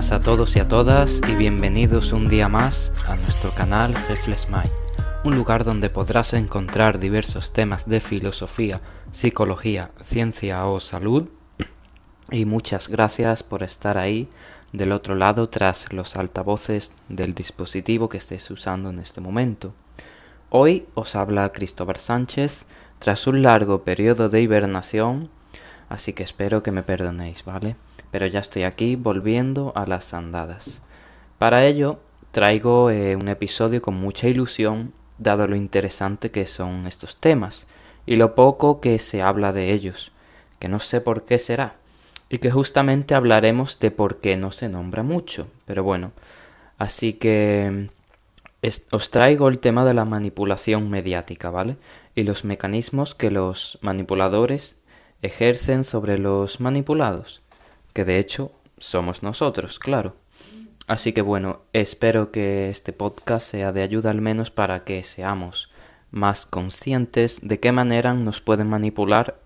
buenas a todos y a todas y bienvenidos un día más a nuestro canal Reflex un lugar donde podrás encontrar diversos temas de filosofía, psicología, ciencia o salud. Y muchas gracias por estar ahí del otro lado tras los altavoces del dispositivo que estés usando en este momento. Hoy os habla Cristóbal Sánchez tras un largo periodo de hibernación, así que espero que me perdonéis, ¿vale? Pero ya estoy aquí volviendo a las andadas. Para ello traigo eh, un episodio con mucha ilusión, dado lo interesante que son estos temas y lo poco que se habla de ellos, que no sé por qué será, y que justamente hablaremos de por qué no se nombra mucho, pero bueno, así que os traigo el tema de la manipulación mediática, ¿vale? Y los mecanismos que los manipuladores ejercen sobre los manipulados, que de hecho somos nosotros, claro. Así que bueno, espero que este podcast sea de ayuda al menos para que seamos más conscientes de qué manera nos pueden manipular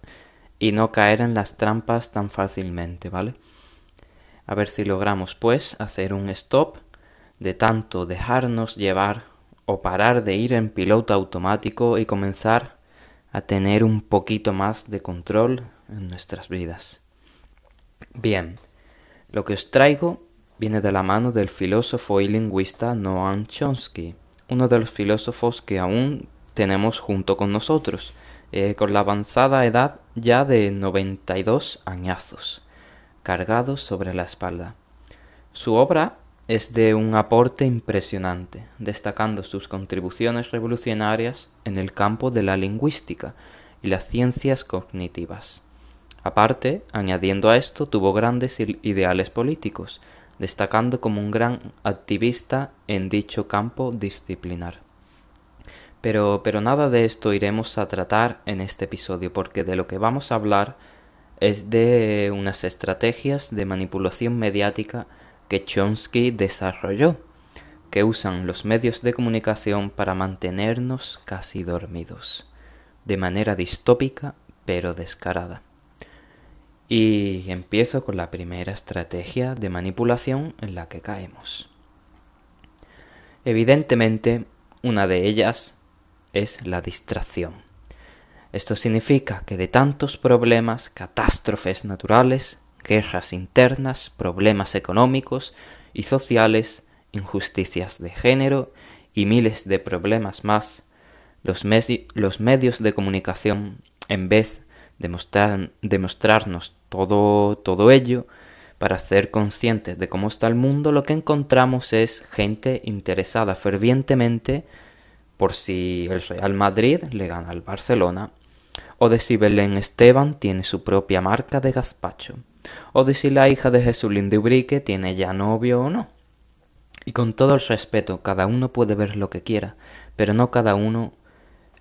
y no caer en las trampas tan fácilmente, ¿vale? A ver si logramos pues hacer un stop de tanto dejarnos llevar o parar de ir en piloto automático y comenzar a tener un poquito más de control en nuestras vidas. Bien, lo que os traigo viene de la mano del filósofo y lingüista Noam Chomsky, uno de los filósofos que aún tenemos junto con nosotros, eh, con la avanzada edad ya de 92 añazos, cargados sobre la espalda. Su obra es de un aporte impresionante, destacando sus contribuciones revolucionarias en el campo de la lingüística y las ciencias cognitivas. Aparte, añadiendo a esto, tuvo grandes ideales políticos, destacando como un gran activista en dicho campo disciplinar. Pero, pero nada de esto iremos a tratar en este episodio, porque de lo que vamos a hablar es de unas estrategias de manipulación mediática que Chomsky desarrolló, que usan los medios de comunicación para mantenernos casi dormidos, de manera distópica pero descarada. Y empiezo con la primera estrategia de manipulación en la que caemos. Evidentemente, una de ellas es la distracción. Esto significa que de tantos problemas, catástrofes naturales, guerras internas, problemas económicos y sociales, injusticias de género y miles de problemas más, los, los medios de comunicación, en vez de, mostrarnos todo, todo ello, para ser conscientes de cómo está el mundo, lo que encontramos es gente interesada fervientemente por si el Real Madrid le gana al Barcelona, o de si Belén Esteban tiene su propia marca de gazpacho o de si la hija de Jesulín de Ubrique tiene ya novio o no. Y con todo el respeto, cada uno puede ver lo que quiera, pero no cada uno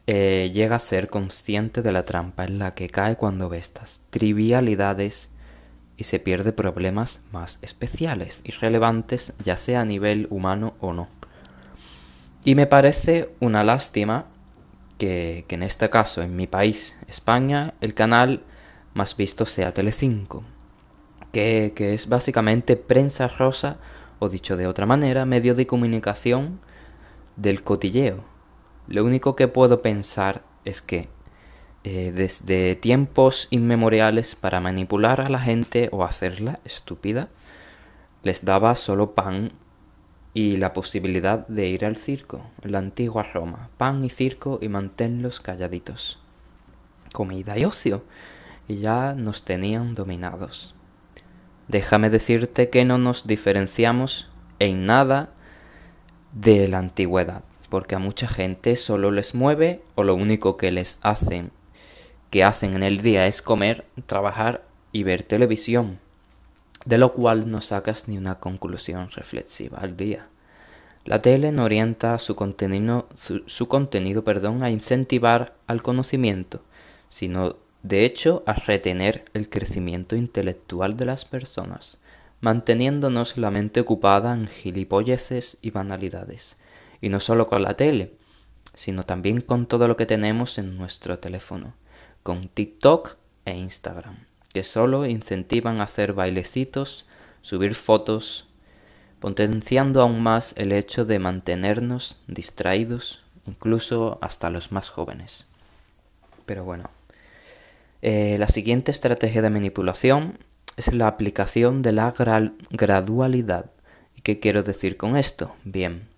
eh, llega a ser consciente de la trampa en la que cae cuando ve estas trivialidades y se pierde problemas más especiales y relevantes, ya sea a nivel humano o no. Y me parece una lástima que, que en este caso, en mi país, España, el canal más visto sea Telecinco que, es básicamente prensa rosa, o dicho de otra manera, medio de comunicación del cotilleo. Lo único que puedo pensar es que eh, desde tiempos inmemoriales para manipular a la gente o hacerla estúpida, les daba solo pan y la posibilidad de ir al circo, la antigua Roma, pan y circo y manténlos calladitos. Comida y ocio, y ya nos tenían dominados. Déjame decirte que no nos diferenciamos en nada de la antigüedad, porque a mucha gente solo les mueve o lo único que les hacen que hacen en el día es comer, trabajar y ver televisión, de lo cual no sacas ni una conclusión reflexiva al día. La tele no orienta su contenido, su, contenido perdón, a incentivar al conocimiento, sino de hecho, a retener el crecimiento intelectual de las personas, manteniéndonos la mente ocupada en gilipolleces y banalidades, y no solo con la tele, sino también con todo lo que tenemos en nuestro teléfono, con TikTok e Instagram, que solo incentivan a hacer bailecitos, subir fotos, potenciando aún más el hecho de mantenernos distraídos, incluso hasta los más jóvenes. Pero bueno, eh, la siguiente estrategia de manipulación es la aplicación de la gradualidad. ¿Y qué quiero decir con esto? Bien,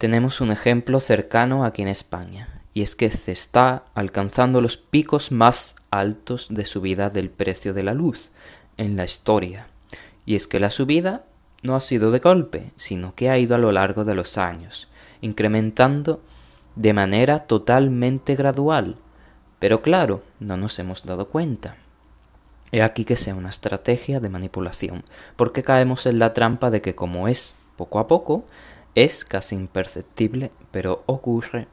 tenemos un ejemplo cercano aquí en España, y es que se está alcanzando los picos más altos de subida del precio de la luz en la historia. Y es que la subida no ha sido de golpe, sino que ha ido a lo largo de los años, incrementando de manera totalmente gradual. Pero claro, no nos hemos dado cuenta. He aquí que sea una estrategia de manipulación, porque caemos en la trampa de que como es poco a poco, es casi imperceptible, pero ocurre.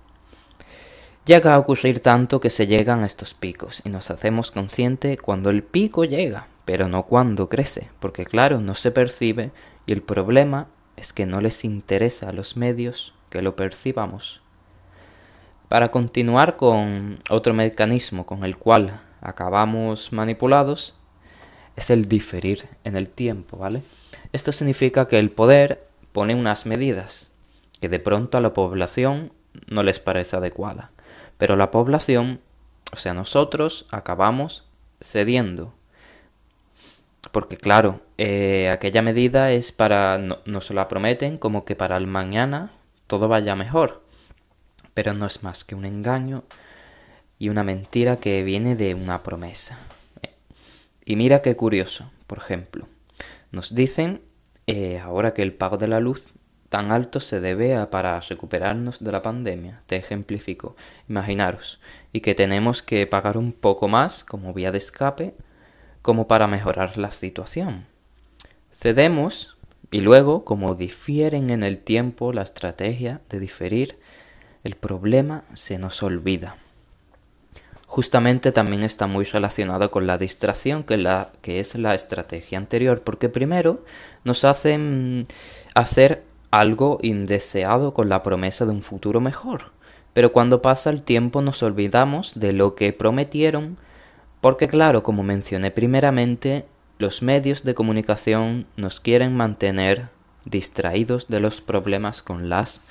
Llega a ocurrir tanto que se llegan a estos picos y nos hacemos consciente cuando el pico llega, pero no cuando crece, porque claro, no se percibe y el problema es que no les interesa a los medios que lo percibamos. Para continuar con otro mecanismo con el cual acabamos manipulados, es el diferir en el tiempo, ¿vale? Esto significa que el poder pone unas medidas que de pronto a la población no les parece adecuada, pero la población, o sea, nosotros acabamos cediendo porque claro, eh, aquella medida es para, no, nos la prometen como que para el mañana todo vaya mejor. Pero no es más que un engaño y una mentira que viene de una promesa. Y mira qué curioso, por ejemplo, nos dicen eh, ahora que el pago de la luz tan alto se debe a para recuperarnos de la pandemia. Te ejemplifico. Imaginaros. Y que tenemos que pagar un poco más como vía de escape como para mejorar la situación. Cedemos y luego, como difieren en el tiempo la estrategia de diferir, el problema se nos olvida. Justamente también está muy relacionado con la distracción, que, la, que es la estrategia anterior, porque primero nos hacen hacer algo indeseado con la promesa de un futuro mejor, pero cuando pasa el tiempo nos olvidamos de lo que prometieron porque claro, como mencioné primeramente, los medios de comunicación nos quieren mantener distraídos de los problemas con las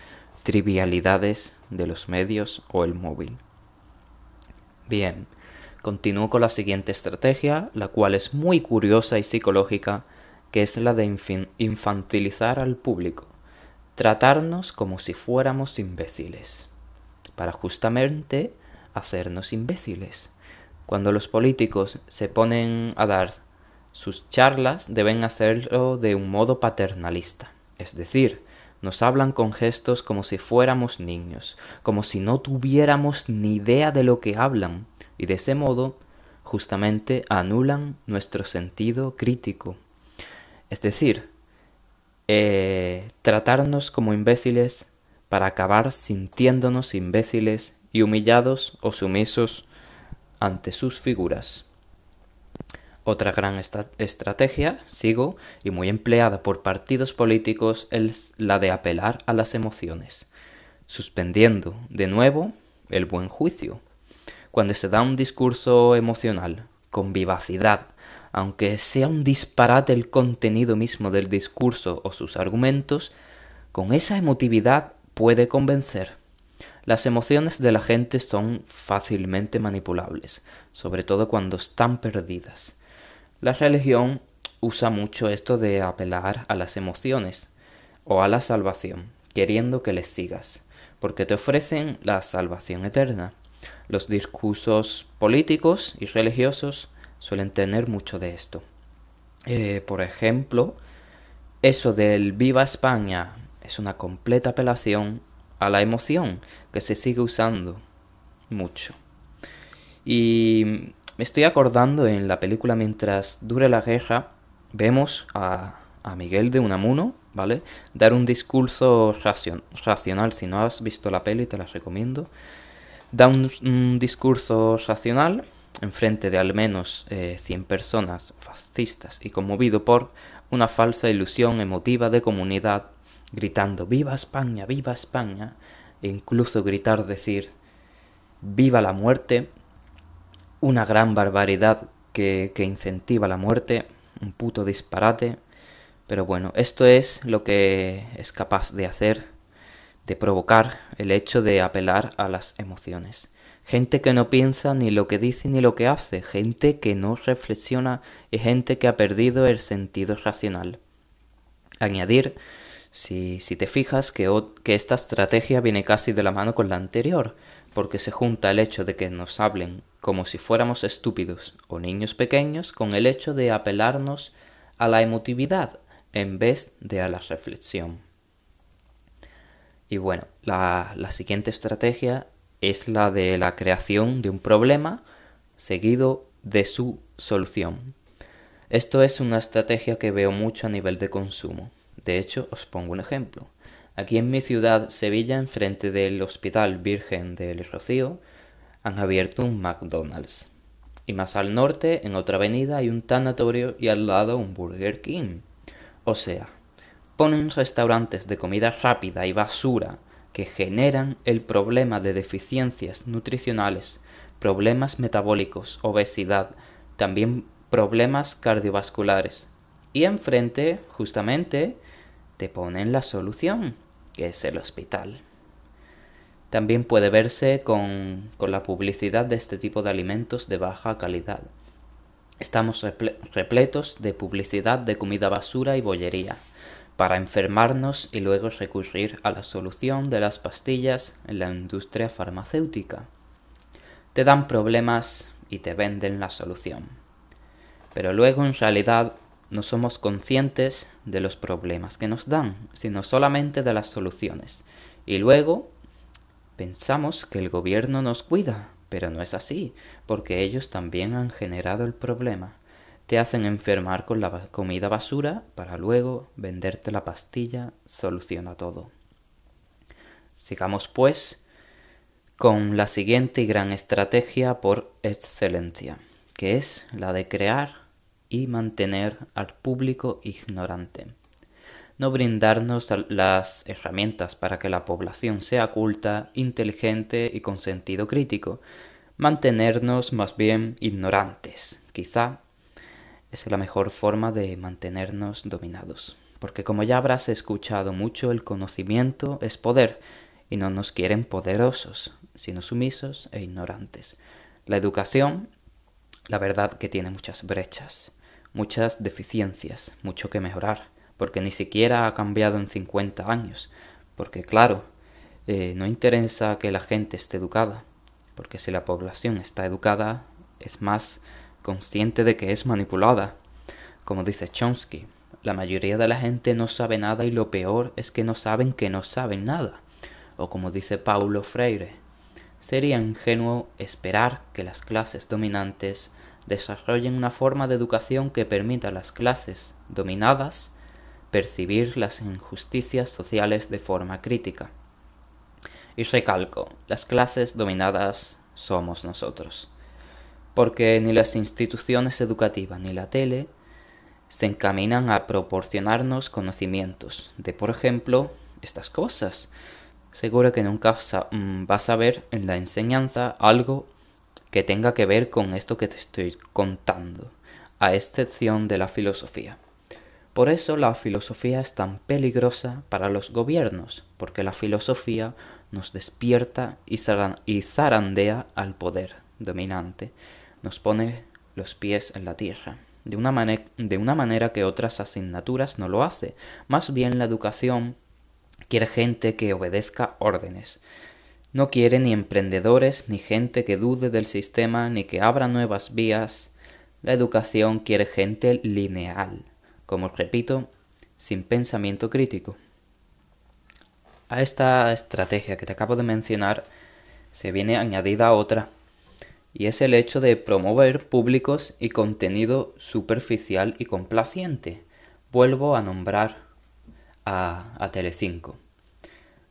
trivialidades de los medios o el móvil. Bien, continúo con la siguiente estrategia, la cual es muy curiosa y psicológica, que es la de infantilizar al público, tratarnos como si fuéramos imbéciles, para justamente hacernos imbéciles. Cuando los políticos se ponen a dar sus charlas, deben hacerlo de un modo paternalista. Es decir, nos hablan con gestos como si fuéramos niños, como si no tuviéramos ni idea de lo que hablan, y de ese modo justamente anulan nuestro sentido crítico. Es decir, eh, tratarnos como imbéciles para acabar sintiéndonos imbéciles y humillados o sumisos ante sus figuras. Otra gran estrategia, sigo, y muy empleada por partidos políticos es la de apelar a las emociones, suspendiendo, de nuevo, el buen juicio. Cuando se da un discurso emocional, con vivacidad, aunque sea un disparate el contenido mismo del discurso o sus argumentos, con esa emotividad puede convencer. Las emociones de la gente son fácilmente manipulables, sobre todo cuando están perdidas. La religión usa mucho esto de apelar a las emociones o a la salvación, queriendo que les sigas, porque te ofrecen la salvación eterna. Los discursos políticos y religiosos suelen tener mucho de esto. Eh, por ejemplo, eso del Viva España es una completa apelación a la emoción que se sigue usando mucho. Y me estoy acordando en la película Mientras dure la guerra, vemos a, Miguel de Unamuno, ¿vale? Dar un discurso racional. Si no has visto la peli, te la recomiendo. Da un, discurso racional en frente de al menos 100 eh, personas fascistas y conmovido por una falsa ilusión emotiva de comunidad gritando ¡Viva España! ¡Viva España! e incluso gritar decir ¡Viva la muerte! Una gran barbaridad que, que incentiva la muerte, un puto disparate, Pero bueno, esto es lo que es capaz de hacer, de provocar el hecho de apelar a las emociones. Gente que no piensa ni lo que dice ni lo que hace, gente que no reflexiona y gente que ha perdido el sentido racional. Añadir, si, si te fijas, que, que esta estrategia viene casi de la mano con la anterior, porque se junta el hecho de que nos hablen como si fuéramos estúpidos o niños pequeños con el hecho de apelarnos a la emotividad en vez de a la reflexión. Y bueno, la, la siguiente estrategia es la de la creación de un problema seguido de su solución. Esto es una estrategia que veo mucho a nivel de consumo. De hecho, os pongo un ejemplo. Aquí en mi ciudad, Sevilla, enfrente del Hospital Virgen del Rocío, han abierto un McDonald's. Y más al norte, en otra avenida, hay un tanatorio y al lado un Burger King. O sea, ponen restaurantes de comida rápida y basura que generan el problema de deficiencias nutricionales, problemas metabólicos, obesidad, también problemas cardiovasculares. Y enfrente, justamente, te ponen la solución, que es el hospital. También puede verse con, con la publicidad de este tipo de alimentos de baja calidad. Estamos repletos de publicidad de comida basura y bollería, para enfermarnos y luego recurrir a la solución de las pastillas en la industria farmacéutica. Te dan problemas y te venden la solución. Pero luego en realidad no somos conscientes de los problemas que nos dan, sino solamente de las soluciones. Y luego pensamos que el gobierno nos cuida, pero no es así, porque ellos también han generado el problema. Te hacen enfermar con la comida basura para luego venderte la pastilla, soluciona todo. Sigamos pues con la siguiente gran estrategia por excelencia, que es la de crear y mantener al público ignorante. No brindarnos las herramientas para que la población sea culta, inteligente y con sentido crítico. Mantenernos más bien ignorantes. Quizá es la mejor forma de mantenernos dominados. Porque como ya habrás escuchado mucho, el conocimiento es poder y no nos quieren poderosos, sino sumisos e ignorantes. La educación, la verdad que tiene muchas brechas muchas deficiencias, mucho que mejorar, porque ni siquiera ha cambiado en 50 años, porque claro, eh, no interesa que la gente esté educada, porque si la población está educada es más consciente de que es manipulada. Como dice Chomsky, la mayoría de la gente no sabe nada y lo peor es que no saben que no saben nada. O como dice Paulo Freire, sería ingenuo esperar que las clases dominantes desarrollen una forma de educación que permita a las clases dominadas percibir las injusticias sociales de forma crítica. Y recalco, las clases dominadas somos nosotros, porque ni las instituciones educativas ni la tele se encaminan a proporcionarnos conocimientos de, por ejemplo, estas cosas. Seguro que nunca mm, vas a ver en la enseñanza algo que tenga que ver con esto que te estoy contando, a excepción de la filosofía. Por eso la filosofía es tan peligrosa para los gobiernos, porque la filosofía nos despierta y, zarandea al poder dominante, nos pone los pies en la tierra, de una, de una manera que otras asignaturas no lo hace. Más bien la educación quiere gente que obedezca órdenes, no quiere ni emprendedores, ni gente que dude del sistema, ni que abra nuevas vías. La educación quiere gente lineal, como repito, sin pensamiento crítico. A esta estrategia que te acabo de mencionar se viene añadida otra, y es el hecho de promover públicos y contenido superficial y complaciente. Vuelvo a nombrar a, a Telecinco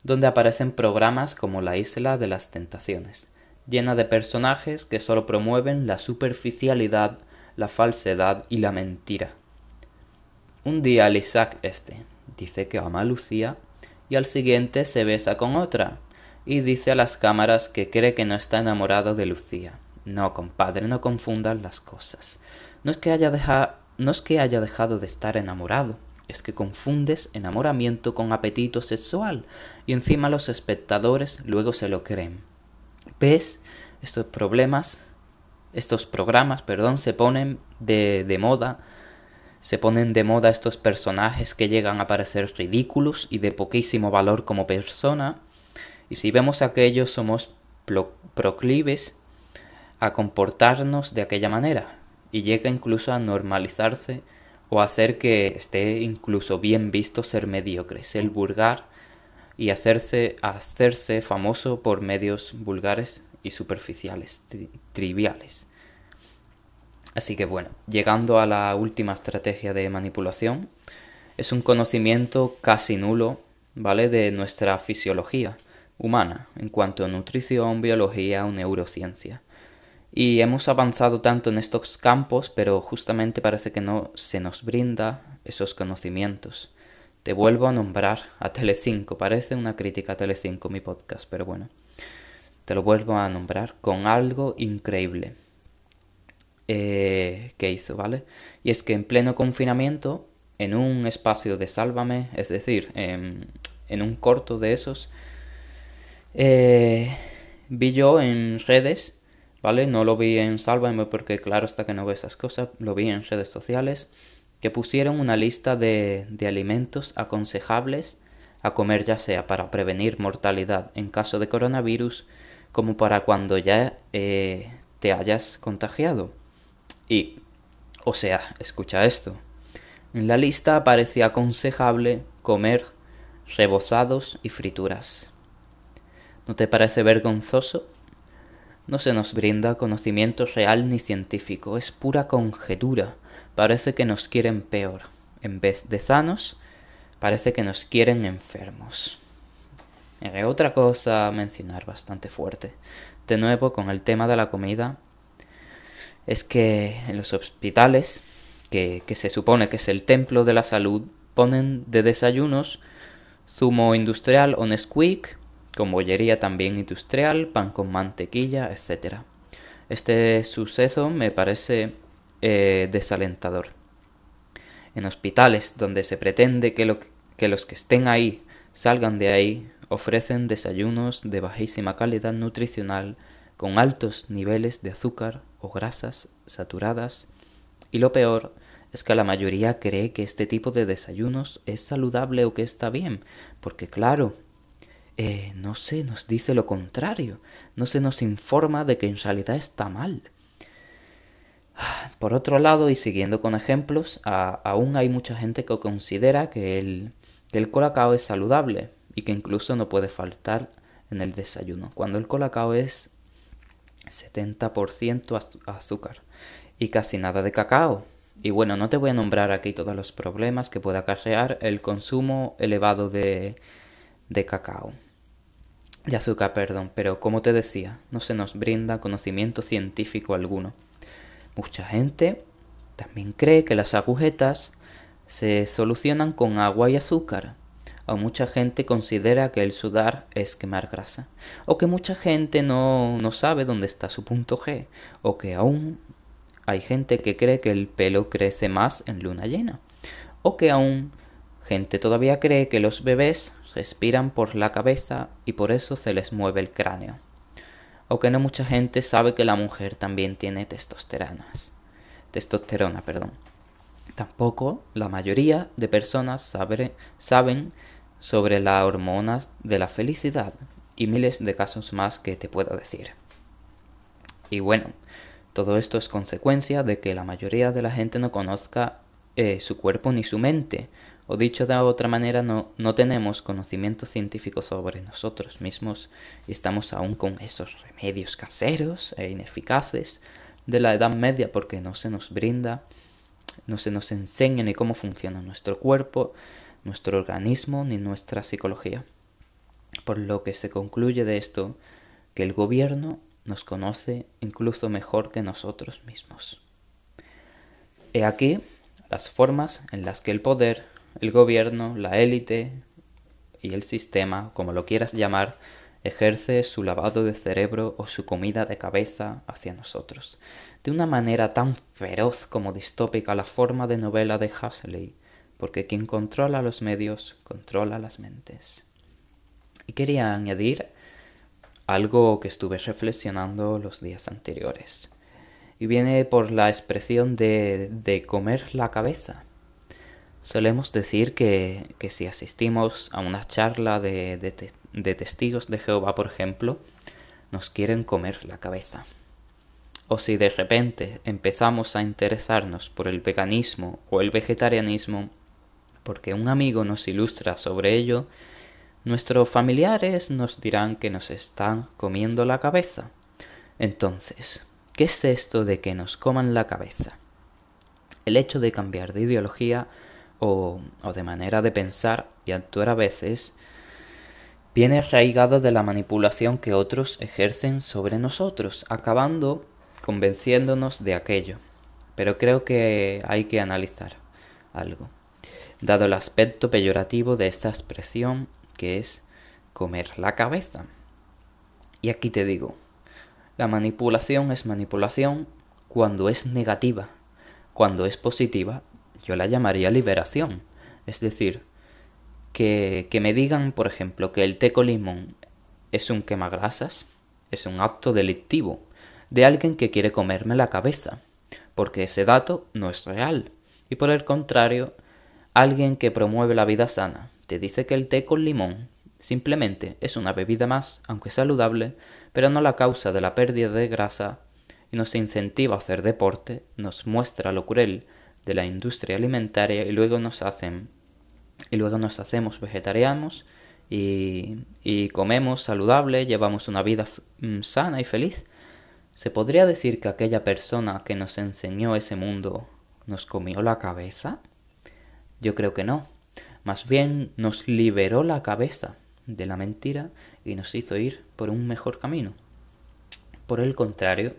donde aparecen programas como La Isla de las Tentaciones, llena de personajes que solo promueven la superficialidad, la falsedad y la mentira. Un día el Isaac este dice que ama a Lucía y al siguiente se besa con otra y dice a las cámaras que cree que no está enamorado de Lucía. No, compadre, no confundas las cosas. No es que haya, no es que haya dejado de estar enamorado, es que confundes enamoramiento con apetito sexual y encima los espectadores luego se lo creen. ¿Ves? Estos problemas, estos programas, perdón, se ponen de, de moda, se ponen de moda estos personajes que llegan a parecer ridículos y de poquísimo valor como persona, y si vemos aquellos somos proclives a comportarnos de aquella manera, y llega incluso a normalizarse o hacer que esté incluso bien visto ser mediocre, ser vulgar y hacerse, hacerse famoso por medios vulgares y superficiales, triviales. Así que bueno, llegando a la última estrategia de manipulación, es un conocimiento casi nulo, ¿vale? De nuestra fisiología humana en cuanto a nutrición, biología o neurociencia. Y hemos avanzado tanto en estos campos, pero justamente parece que no se nos brinda esos conocimientos. Te vuelvo a nombrar a Telecinco, parece una crítica a Telecinco mi podcast, pero bueno. Te lo vuelvo a nombrar con algo increíble eh, que hizo, ¿vale? Y es que en pleno confinamiento, en un espacio de Sálvame, es decir, en, un corto de esos, eh, vi yo en redes ¿vale? No lo vi en Sálvame porque claro está que no ve esas cosas, lo vi en redes sociales, que pusieron una lista de, de alimentos aconsejables a comer ya sea para prevenir mortalidad en caso de coronavirus como para cuando ya eh, te hayas contagiado. Y, o sea, escucha esto. En la lista aparecía aconsejable comer rebozados y frituras. ¿No te parece vergonzoso? No se nos brinda conocimiento real ni científico, es pura conjetura. Parece que nos quieren peor. En vez de sanos, parece que nos quieren enfermos. Eh, otra cosa a mencionar bastante fuerte, de nuevo con el tema de la comida, es que en los hospitales, que, que se supone que es el templo de la salud, ponen de desayunos zumo industrial o Nesquik con bollería también industrial, pan con mantequilla, etc. Este suceso me parece eh, desalentador. En hospitales donde se pretende que, que los que estén ahí salgan de ahí, ofrecen desayunos de bajísima calidad nutricional con altos niveles de azúcar o grasas saturadas y lo peor es que la mayoría cree que este tipo de desayunos es saludable o que está bien, porque claro, eh, no se nos dice lo contrario, no se nos informa de que en realidad está mal. Por otro lado, y siguiendo con ejemplos, aún hay mucha gente que considera que el, colacao es saludable y que incluso no puede faltar en el desayuno, cuando el colacao es 70% azúcar y casi nada de cacao. Y bueno, no te voy a nombrar aquí todos los problemas que puede acarrear el consumo elevado de cacao de azúcar, perdón, pero como te decía, no se nos brinda conocimiento científico alguno. Mucha gente también cree que las agujetas se solucionan con agua y azúcar, o mucha gente considera que el sudar es quemar grasa, o que mucha gente no, no sabe dónde está su punto G, o que aún hay gente que cree que el pelo crece más en luna llena, o que aún gente todavía cree que los bebés respiran por la cabeza y por eso se les mueve el cráneo. O que no mucha gente sabe que la mujer también tiene testosteronas. Testosterona, perdón. Tampoco la mayoría de personas saben sobre las hormonas de la felicidad y miles de casos más que te puedo decir. Y bueno, todo esto es consecuencia de que la mayoría de la gente no conozca eh, su cuerpo ni su mente, o dicho de otra manera, no, no tenemos conocimiento científico sobre nosotros mismos y estamos aún con esos remedios caseros e ineficaces de la Edad Media porque no se nos brinda, no se nos enseña ni cómo funciona nuestro cuerpo, nuestro organismo ni nuestra psicología. Por lo que se concluye de esto que el gobierno nos conoce incluso mejor que nosotros mismos. He aquí las formas en las que el poder el gobierno, la élite y el sistema, como lo quieras llamar, ejerce su lavado de cerebro o su comida de cabeza hacia nosotros, de una manera tan feroz como distópica la forma de novela de Huxley, porque quien controla los medios controla las mentes. Y quería añadir algo que estuve reflexionando los días anteriores. Y viene por la expresión de, de comer la cabeza. Solemos decir que, que, si asistimos a una charla de, de, de testigos de Jehová, por ejemplo, nos quieren comer la cabeza. O si de repente empezamos a interesarnos por el veganismo o el vegetarianismo, porque un amigo nos ilustra sobre ello, nuestros familiares nos dirán que nos están comiendo la cabeza. Entonces, ¿qué es esto de que nos coman la cabeza? El hecho de cambiar de ideología o, o de manera de pensar y actuar a veces viene arraigado de la manipulación que otros ejercen sobre nosotros, acabando convenciéndonos de aquello. Pero creo que hay que analizar algo, dado el aspecto peyorativo de esta expresión que es comer la cabeza. Y aquí te digo, la manipulación es manipulación cuando es negativa. Cuando es positiva, yo la llamaría liberación. Es decir, que, que me digan, por ejemplo, que el té con limón es un quemagrasas, es un acto delictivo de alguien que quiere comerme la cabeza, porque ese dato no es real. Y por el contrario, alguien que promueve la vida sana te dice que el té con limón simplemente es una bebida más, aunque saludable, pero no la causa de la pérdida de grasa y nos incentiva a hacer deporte, nos muestra lo cruel de la industria alimentaria y luego nos hacen y luego nos hacemos vegetarianos y, y comemos saludable, llevamos una vida mm, sana y feliz. ¿Se podría decir que aquella persona que nos enseñó ese mundo nos comió la cabeza? Yo creo que no. Más bien nos liberó la cabeza de la mentira y nos hizo ir por un mejor camino. Por el contrario,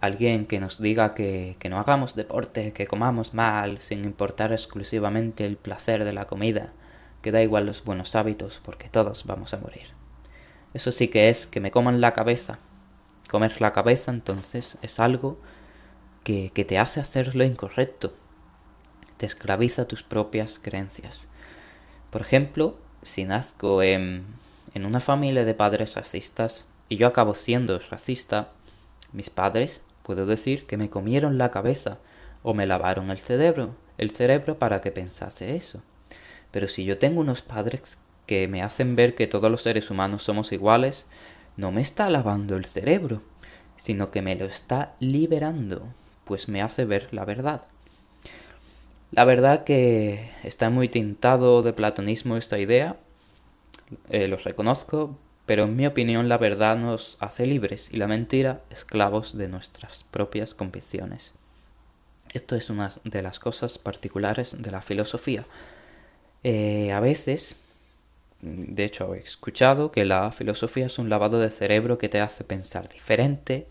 alguien que nos diga que, que, no hagamos deporte, que comamos mal, sin importar exclusivamente el placer de la comida, que da igual los buenos hábitos porque todos vamos a morir. Eso sí que es que me coman la cabeza Comer la cabeza entonces es algo que, que te hace hacer lo incorrecto. Te esclaviza tus propias creencias. Por ejemplo, si nazco en, en una familia de padres racistas y yo acabo siendo racista, mis padres puedo decir que me comieron la cabeza o me lavaron el cerebro, el cerebro para que pensase eso. Pero si yo tengo unos padres que me hacen ver que todos los seres humanos somos iguales, no me está lavando el cerebro, sino que me lo está liberando, pues me hace ver la verdad. La verdad que está muy tintado de platonismo esta idea, eh, lo reconozco, pero en mi opinión la verdad nos hace libres y la mentira esclavos de nuestras propias convicciones. Esto es una de las cosas particulares de la filosofía. Eh, a veces de hecho, he escuchado que la filosofía es un lavado de cerebro que te hace pensar diferente,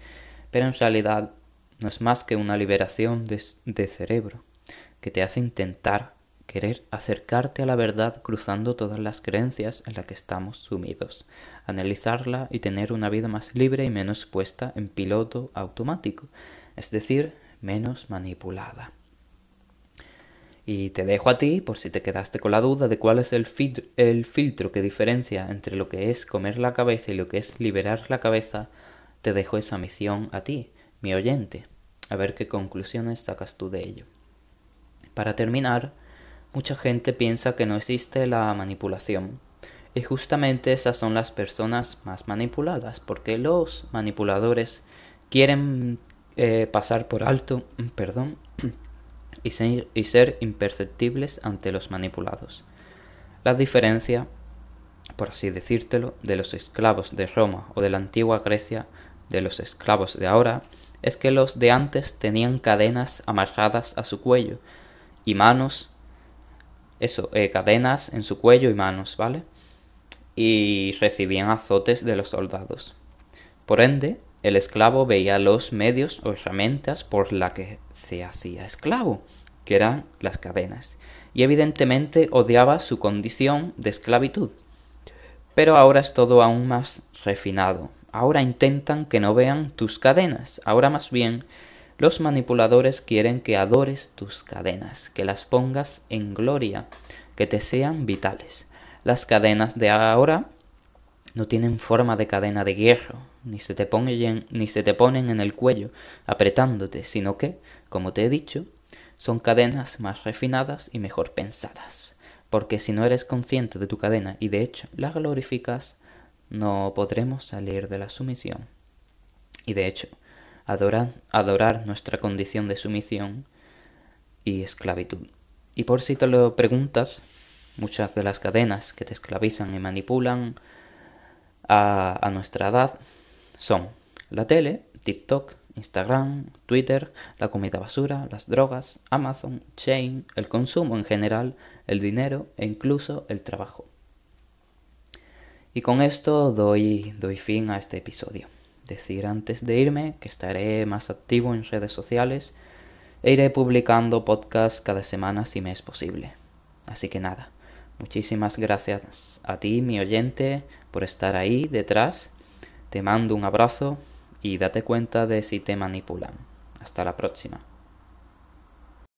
pero en realidad no es más que una liberación de, de cerebro, que te hace intentar querer acercarte a la verdad cruzando todas las creencias en las que estamos sumidos, analizarla y tener una vida más libre y menos puesta en piloto automático, es decir, menos manipulada. Y te dejo a ti, por si te quedaste con la duda de cuál es el, el filtro que diferencia entre lo que es comer la cabeza y lo que es liberar la cabeza, te dejo esa misión a ti, mi oyente, a ver qué conclusiones sacas tú de ello. Para terminar, mucha gente piensa que no existe la manipulación, y justamente esas son las personas más manipuladas, porque los manipuladores quieren eh, pasar por alto, perdón, y ser, y ser imperceptibles ante los manipulados. La diferencia, por así decírtelo, de los esclavos de Roma o de la antigua Grecia de los esclavos de ahora es que los de antes tenían cadenas amarradas a su cuello y manos, eso, eh, cadenas en su cuello y manos, ¿vale? Y recibían azotes de los soldados. Por ende, el esclavo veía los medios o herramientas por la que se hacía esclavo, que eran las cadenas, y evidentemente odiaba su condición de esclavitud. Pero ahora es todo aún más refinado. Ahora intentan que no vean tus cadenas, ahora más bien Los manipuladores quieren que adores tus cadenas, que las pongas en gloria, que te sean vitales. Las cadenas de ahora no tienen forma de cadena de hierro, ni se te ponen, ni se te ponen en el cuello apretándote, sino que, como te he dicho, son cadenas más refinadas y mejor pensadas. Porque si no eres consciente de tu cadena y de hecho la glorificas, no podremos salir de la sumisión. Y de hecho, adorar, adorar nuestra condición de sumisión y esclavitud. Y por si te lo preguntas, muchas de las cadenas que te esclavizan y manipulan a, nuestra edad son la tele, TikTok, Instagram, Twitter, la comida basura, las drogas, Amazon, Chain, el consumo en general, el dinero e incluso el trabajo. Y con esto doy, doy fin a este episodio. Decir antes de irme que estaré más activo en redes sociales e iré publicando podcasts cada semana si me es posible. Así que nada, Muchísimas gracias a ti, mi oyente, por estar ahí detrás. Te mando un abrazo y date cuenta de si te manipulan. Hasta la próxima.